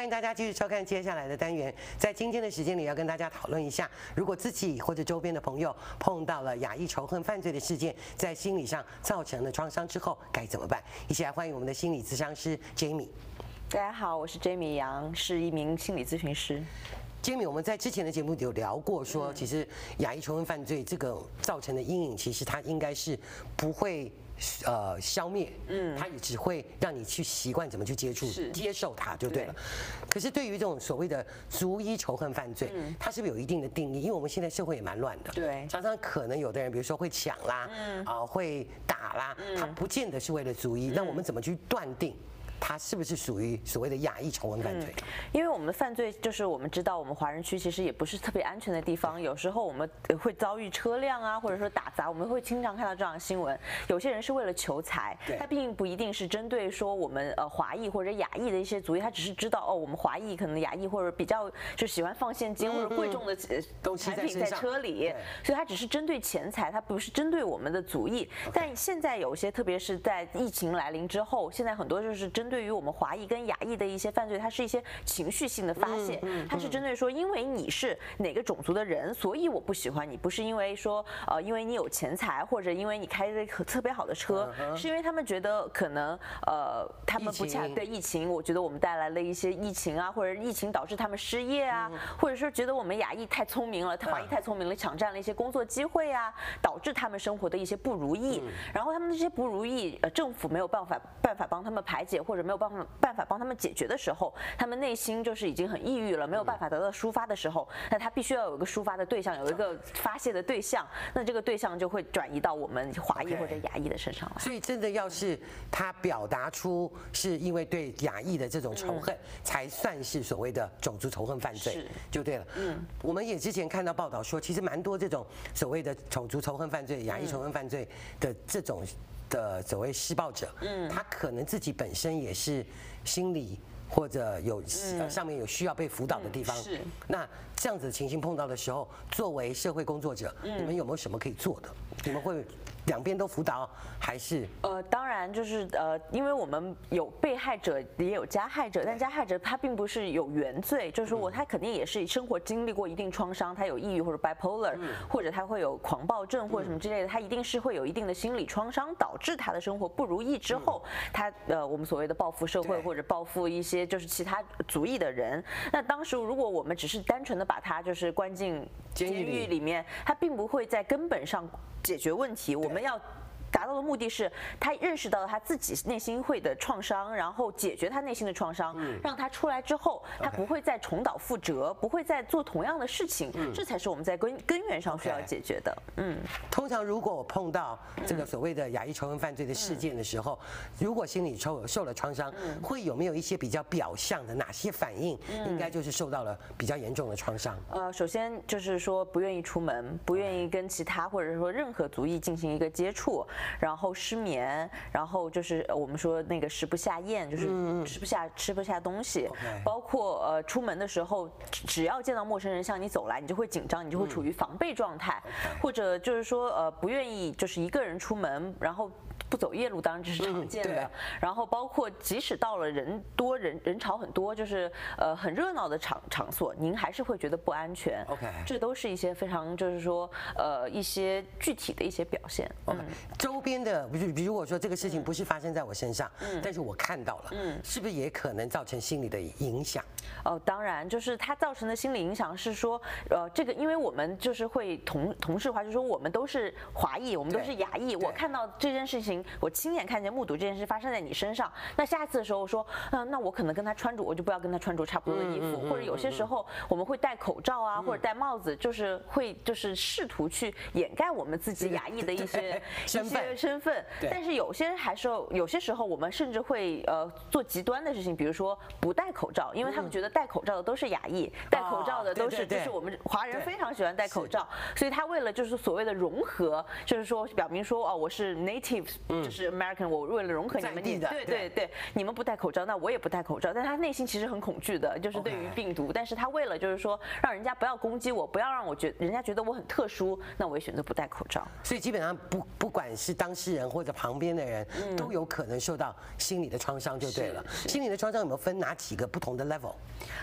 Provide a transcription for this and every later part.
欢迎大家继续收看接下来的单元。在今天的时间里，要跟大家讨论一下，如果自己或者周边的朋友碰到了亚裔仇恨犯罪的事件，在心理上造成了创伤之后，该怎么办？一起来欢迎我们的心理咨商师 Jamie。大家好，我是 Jamie 杨，是一名心理咨询师。Jamie，我们在之前的节目有聊过，说其实亚裔仇恨犯罪这个造成的阴影，其实它应该是不会。呃，消灭，嗯，它也只会让你去习惯怎么去接触、接受它就对了。对。可是对于这种所谓的族裔仇恨犯罪，嗯，它是不是有一定的定义？因为我们现在社会也蛮乱的，对，常常可能有的人，比如说会抢啦，嗯，啊，会打啦，他不见得是为了族裔，那我们怎么去断定？他是不是属于所谓的亚裔仇恨犯罪？嗯，因为我们的犯罪就是我们知道，我们华人区其实也不是特别安全的地方。有时候我们会遭遇车辆啊，或者说打砸，我们会经常看到这样的新闻。有些人是为了求财，他并不一定是针对说我们呃华裔或者亚裔的一些族裔，他只是知道哦，我们华裔可能亚裔或者比较就喜欢放现金或者贵重的产品在车里，所以他只是针对钱财，他不是针对我们的族裔。但现在有些，特别是在疫情来临之后，现在很多就是针对于我们华裔跟亚裔的一些犯罪，它是一些情绪性的发泄，它是针对说，因为你是哪个种族的人，所以我不喜欢你，不是因为说呃，因为你有钱财，或者因为你开的特别好的车，是因为他们觉得可能呃，他们不恰对疫情，我觉得我们带来了一些疫情啊，或者疫情导致他们失业啊，或者说觉得我们亚裔太聪明了，华裔太聪明了，抢占了一些工作机会啊，导致他们生活的一些不如意，然后他们这些不如意，呃，政府没有办法办法帮他们排解，或者没有办法。办法帮他们解决的时候，他们内心就是已经很抑郁了，没有办法得到抒发的时候，那他必须要有一个抒发的对象，有一个发泄的对象，那这个对象就会转移到我们华裔或者亚裔的身上来。所以，真的要是他表达出是因为对亚裔的这种仇恨，才算是所谓的种族仇恨犯罪，就对了。嗯，我们也之前看到报道说，其实蛮多这种所谓的种族仇恨犯罪、亚裔仇恨犯罪的这种。的所谓施暴者，嗯，他可能自己本身也是心理或者有上面有需要被辅导的地方，是。那这样子的情形碰到的时候，作为社会工作者，你们有没有什么可以做的？你们会？两边都辅导还是？呃，当然就是呃，因为我们有被害者也有加害者，但加害者他并不是有原罪，就是说我他肯定也是生活经历过一定创伤，他有抑郁或者 bipolar，或者他会有狂暴症或者什么之类的，他一定是会有一定的心理创伤，导致他的生活不如意之后，他呃我们所谓的报复社会或者报复一些就是其他族裔的人。那当时如果我们只是单纯的把他就是关进监狱里面，他并不会在根本上解决问题。我们。要达到的目的是，他认识到了他自己内心会的创伤，然后解决他内心的创伤，让他出来之后，他不会再重蹈覆辙，不会再做同样的事情，这才是我们在根根源上需要解决的。嗯，通常如果我碰到这个所谓的亚裔仇恨犯罪的事件的时候，如果心理受受了创伤，会有没有一些比较表象的哪些反应？应该就是受到了比较严重的创伤。呃，首先就是说不愿意出门，不愿意跟其他或者说任何族裔进行一个接触。然后失眠，然后就是我们说那个食不下咽，就是吃不下吃不下东西，包括呃出门的时候，只要见到陌生人向你走来，你就会紧张，你就会处于防备状态，或者就是说呃不愿意就是一个人出门，然后。不走夜路当然这是常见的，然后包括即使到了人多人人潮很多，就是呃很热闹的场场所，您还是会觉得不安全。OK，这都是一些非常就是说呃一些具体的一些表现。OK，周边的，比如比如我说这个事情不是发生在我身上，嗯，但是我看到了，嗯，是不是也可能造成心理的影响？哦，当然，就是它造成的心理影响是说，呃，这个因为我们就是会同同事化，就是说我们都是华裔，我们都是亚裔，我看到这件事情。我亲眼看见、目睹这件事发生在你身上，那下次的时候说，嗯、呃，那我可能跟他穿着，我就不要跟他穿着差不多的衣服，或者有些时候我们会戴口罩啊，或者戴帽子，就是会就是试图去掩盖我们自己亚裔的一些 一些身份。但是有些还是有些时候我们甚至会呃做极端的事情，比如说不戴口罩，因为他们觉得戴口罩的都是亚裔，戴口罩的都是就是我们华人非常喜欢戴口罩，所以他为了就是所谓的融合，就是说表明说哦我是 native。就是 American，我为了融合你们，你对对对，你们不戴口罩，那我也不戴口罩。但他内心其实很恐惧的，就是对于病毒。但是他为了就是说，让人家不要攻击我，不要让我觉人家觉得我很特殊，那我也选择不戴口罩。所以基本上不不管是当事人或者旁边的人，都有可能受到心理的创伤，就对了。心理的创伤有没有分哪几个不同的 level？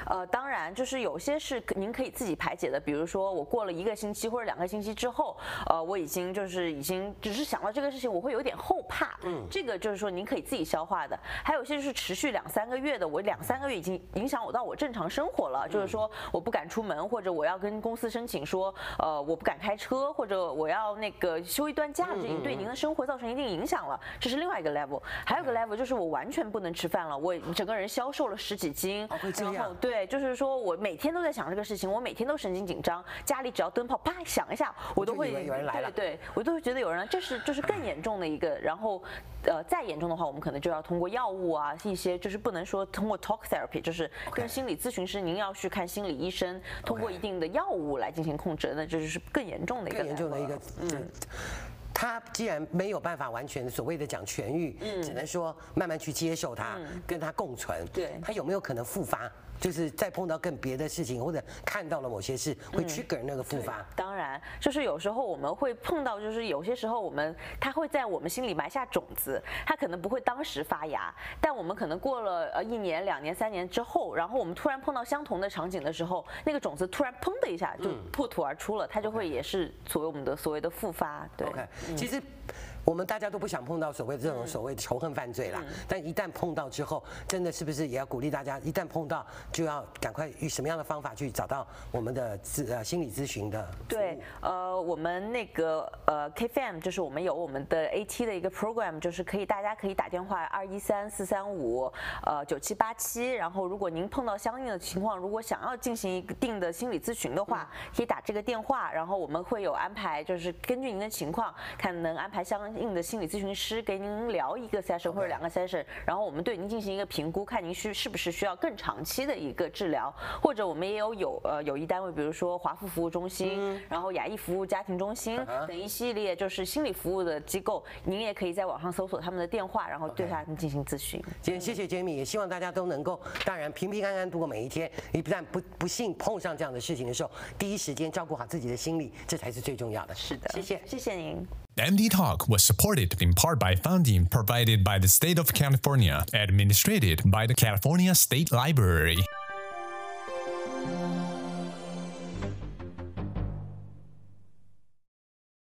呃，当然就是有些是您可以自己排解的，比如说我过了一个星期或者两个星期之后，呃，我已经就是已经只是想到这个事情，我会有点后怕。嗯，这个就是说您可以自己消化的。还有些就是持续两三个月的，我两三个月已经影响我到我正常生活了，就是说我不敢出门，或者我要跟公司申请说，呃，我不敢开车，或者我要那个休一段假，这已经对您的生活造成一定影响了。这是另外一个 level。还有个 level 就是我完全不能吃饭了，我整个人消瘦了十几斤。然后对，就是说我每天都在想这个事情，我每天都神经紧张，家里只要灯泡啪响一下，我都会有人来了。对，我都会觉得有人来，这是就是更严重的一个。然后，呃，再严重的话，我们可能就要通过药物啊，一些就是不能说通过 talk therapy，就是跟心理咨询师，您要去看心理医生，通过一定的药物来进行控制，那这就是更严重的一个。更严重的一个，嗯。他既然没有办法完全所谓的讲痊愈，嗯，只能说慢慢去接受它，嗯，跟它共存。对，它有没有可能复发？就是再碰到更别的事情，或者看到了某些事，会 trigger 那个复发。当然，就是有时候我们会碰到，就是有些时候我们它会在我们心里埋下种子，它可能不会当时发芽，但我们可能过了呃一年、两年、三年之后，然后我们突然碰到相同的场景的时候，那个种子突然砰的一下就破土而出了，它就会也是所谓我们的所谓的复发。对其实。我们大家都不想碰到所谓的这种所谓的仇恨犯罪啦，但一旦碰到之后，真的是不是也要鼓励大家，一旦碰到就要赶快以什么样的方法去找到我们的咨呃心理咨询的？对，呃，我们那个呃 KFM 就是我们有我们的 AT 的一个 program，就是可以大家可以打电话二一三四三五呃九七八七，然后如果您碰到相应的情况，如果想要进行一定的心理咨询的话，可以打这个电话，然后我们会有安排，就是根据您的情况看能安排相。应的心理咨询师给您聊一个 session 或者两个 session，然后我们对您进行一个评估，看您需是不是需要更长期的一个治疗，或者我们也有有呃有一单位，比如说华富服务中心，然后雅艺服务家庭中心等一系列就是心理服务的机构，您也可以在网上搜索他们的电话，然后对他们进行咨询。今天谢谢 Jamie，也希望大家都能够，当然平平安安度过每一天。一旦不不幸碰上这样的事情的时候，第一时间照顾好自己的心理，这才是最重要的。是的，谢谢，谢谢您。MD Talk was supported in part by funding provided by the state of California, administered by the California State Library.